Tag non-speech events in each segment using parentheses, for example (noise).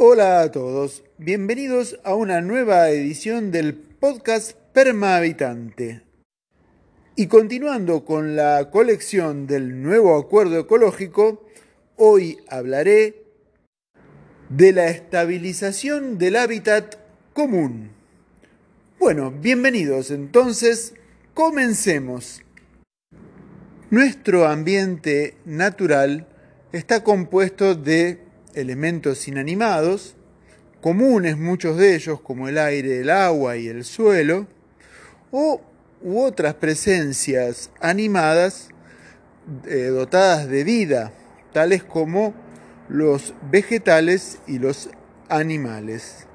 Hola a todos, bienvenidos a una nueva edición del podcast Perma Habitante. Y continuando con la colección del nuevo acuerdo ecológico, hoy hablaré de la estabilización del hábitat común. Bueno, bienvenidos entonces, comencemos. Nuestro ambiente natural está compuesto de elementos inanimados, comunes muchos de ellos como el aire, el agua y el suelo, o u otras presencias animadas eh, dotadas de vida, tales como los vegetales y los animales.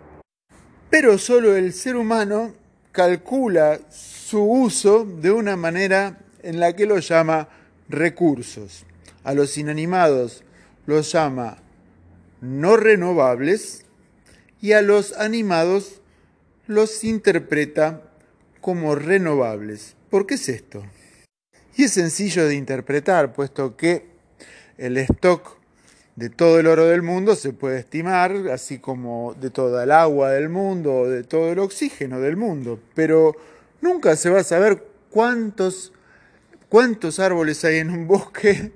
Pero solo el ser humano calcula su uso de una manera en la que lo llama recursos. A los inanimados los llama no renovables y a los animados los interpreta como renovables. ¿Por qué es esto? Y es sencillo de interpretar, puesto que el stock de todo el oro del mundo se puede estimar, así como de toda el agua del mundo o de todo el oxígeno del mundo, pero nunca se va a saber cuántos cuántos árboles hay en un bosque,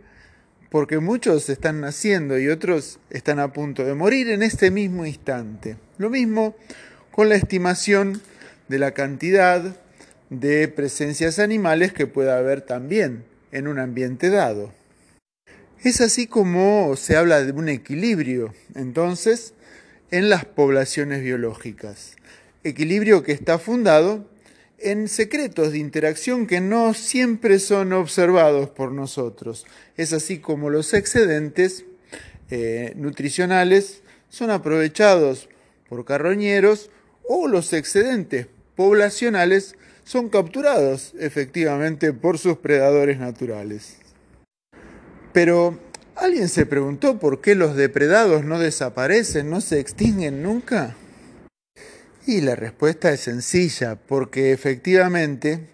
porque muchos están naciendo y otros están a punto de morir en este mismo instante. Lo mismo con la estimación de la cantidad de presencias animales que pueda haber también en un ambiente dado. Es así como se habla de un equilibrio, entonces, en las poblaciones biológicas. Equilibrio que está fundado en secretos de interacción que no siempre son observados por nosotros. Es así como los excedentes eh, nutricionales son aprovechados por carroñeros o los excedentes poblacionales son capturados efectivamente por sus predadores naturales. Pero, ¿alguien se preguntó por qué los depredados no desaparecen, no se extinguen nunca? Y la respuesta es sencilla, porque efectivamente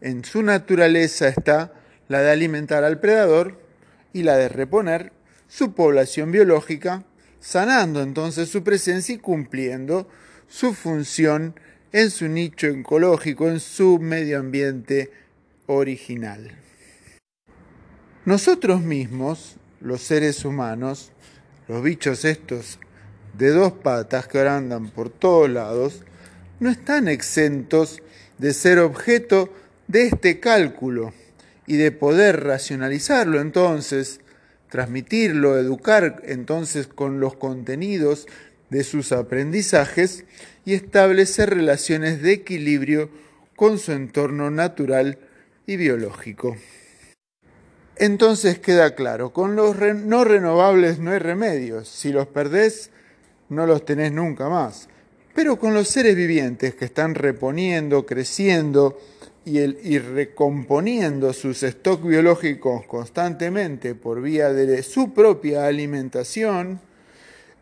en su naturaleza está la de alimentar al predador y la de reponer su población biológica, sanando entonces su presencia y cumpliendo su función en su nicho ecológico, en su medio ambiente original. Nosotros mismos, los seres humanos, los bichos estos de dos patas que ahora andan por todos lados, no están exentos de ser objeto de este cálculo y de poder racionalizarlo entonces, transmitirlo, educar entonces con los contenidos de sus aprendizajes y establecer relaciones de equilibrio con su entorno natural y biológico. Entonces queda claro, con los no renovables no hay remedios. Si los perdés, no los tenés nunca más. Pero con los seres vivientes que están reponiendo, creciendo y, recomponiendo sus stocks biológicos constantemente por vía de su propia alimentación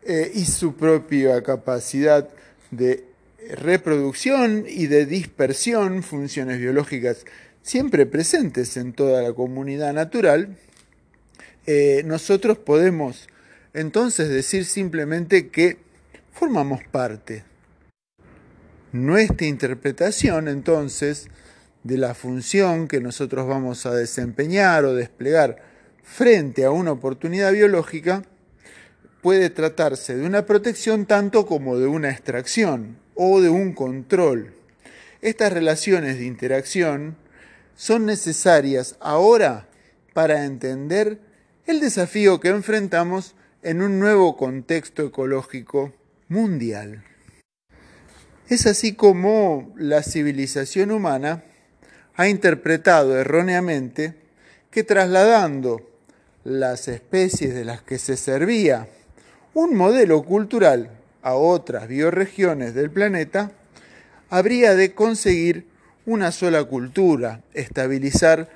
eh, y su propia capacidad de reproducción y de dispersión, funciones biológicas siempre presentes en toda la comunidad natural, eh, nosotros podemos entonces decir simplemente que formamos parte. Nuestra interpretación entonces de la función que nosotros vamos a desempeñar o desplegar frente a una oportunidad biológica puede tratarse de una protección tanto como de una extracción o de un control. Estas relaciones de interacción son necesarias ahora para entender el desafío que enfrentamos en un nuevo contexto ecológico mundial. Es así como la civilización humana ha interpretado erróneamente que trasladando las especies de las que se servía un modelo cultural a otras bioregiones del planeta, habría de conseguir una sola cultura, estabilizar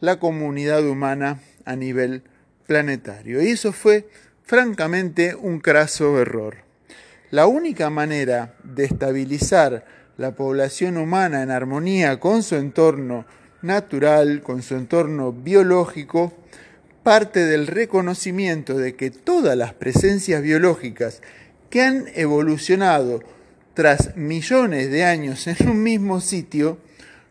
la comunidad humana a nivel planetario. Y eso fue francamente un craso error. La única manera de estabilizar la población humana en armonía con su entorno natural, con su entorno biológico, parte del reconocimiento de que todas las presencias biológicas que han evolucionado tras millones de años en un mismo sitio,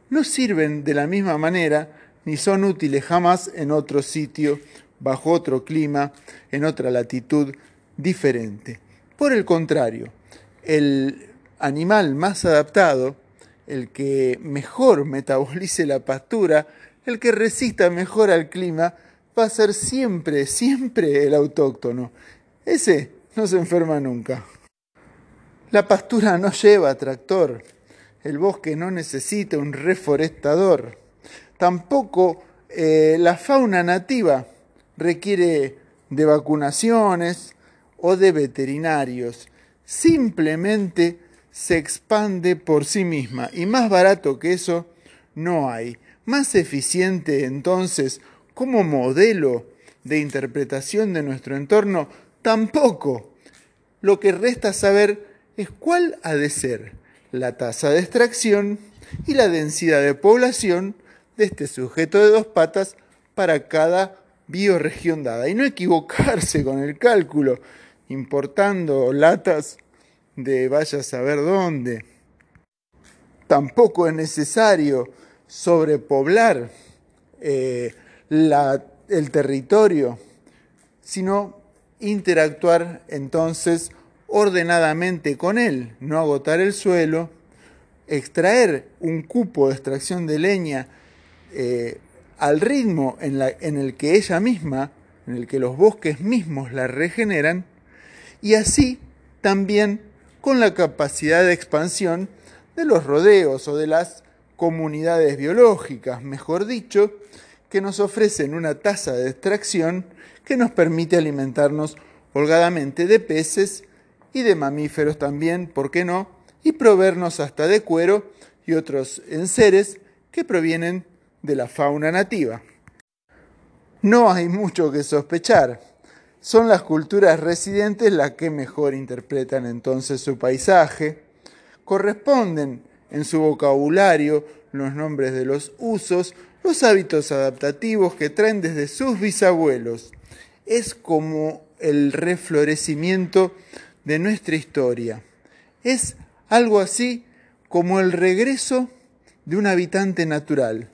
no sirven de la misma manera ni son útiles jamás en otro sitio, bajo otro clima, en otra latitud diferente. Por el contrario, el animal más adaptado, el que mejor (laughs) metabolice la pastura, el que resista mejor al clima, va a ser siempre, siempre el autóctono. Ese no se enferma nunca. La pastura no lleva tractor, el bosque no necesita un reforestador, tampoco eh, la fauna nativa requiere de vacunaciones o de veterinarios, simplemente se expande por sí misma y más barato que eso no hay. Más eficiente entonces como modelo de interpretación de nuestro entorno tampoco. Lo que resta saber es cuál ha de ser la tasa de extracción y la densidad de población de este sujeto de dos patas para cada bioregión dada. Y no equivocarse con el cálculo, importando latas de vaya a saber dónde. Tampoco es necesario sobrepoblar eh, el territorio, sino interactuar entonces ordenadamente con él, no agotar el suelo, extraer un cupo de extracción de leña eh, al ritmo en, el que ella misma, en el que los bosques mismos la regeneran, y así también con la capacidad de expansión de los rodeos o de las comunidades biológicas, mejor dicho, que nos ofrecen una tasa de extracción que nos permite alimentarnos holgadamente de peces y de mamíferos también, ¿por qué no? Y proveernos hasta de cuero y otros enseres que provienen de la fauna nativa. No hay mucho que sospechar. Son las culturas residentes las que mejor interpretan entonces su paisaje, corresponden en su vocabulario los nombres de los usos, los hábitos adaptativos que traen desde sus bisabuelos. Es como el reflorecimiento de nuestra historia. Es algo así como el regreso de un habitante natural,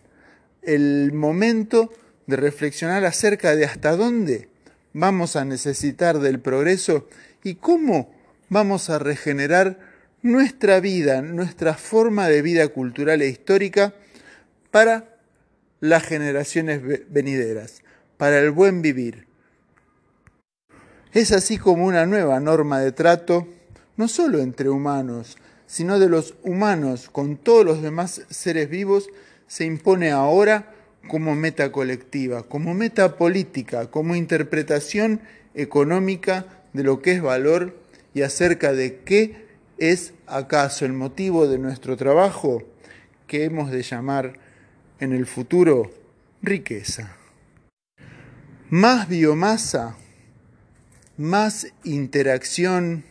el momento de reflexionar acerca de hasta dónde vamos a necesitar del progreso y cómo vamos a regenerar nuestra vida, nuestra forma de vida cultural e histórica para las generaciones venideras, para el buen vivir. Es así como una nueva norma de trato, no solo entre humanos, sino de los humanos con todos los demás seres vivos, se impone ahora como meta colectiva, como meta política, como interpretación económica de lo que es valor y acerca de qué es acaso el motivo de nuestro trabajo que hemos de llamar en el futuro riqueza. Más biomasa más interacción,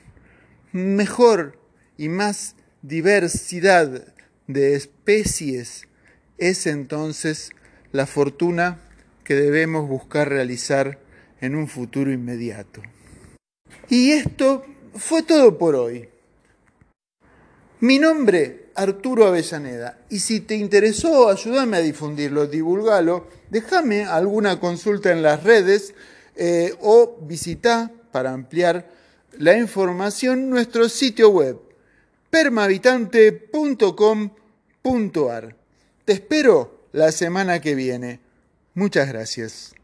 mejor y más diversidad de especies, es entonces la fortuna que debemos buscar realizar en un futuro inmediato. Y esto fue todo por hoy. Mi nombre, Arturo Avellaneda, y si te interesó, ayúdame a difundirlo, divulgalo, déjame alguna consulta en las redes eh, o visita para ampliar la información nuestro sitio web permahabitante.com.ar. Te espero la semana que viene. Muchas gracias.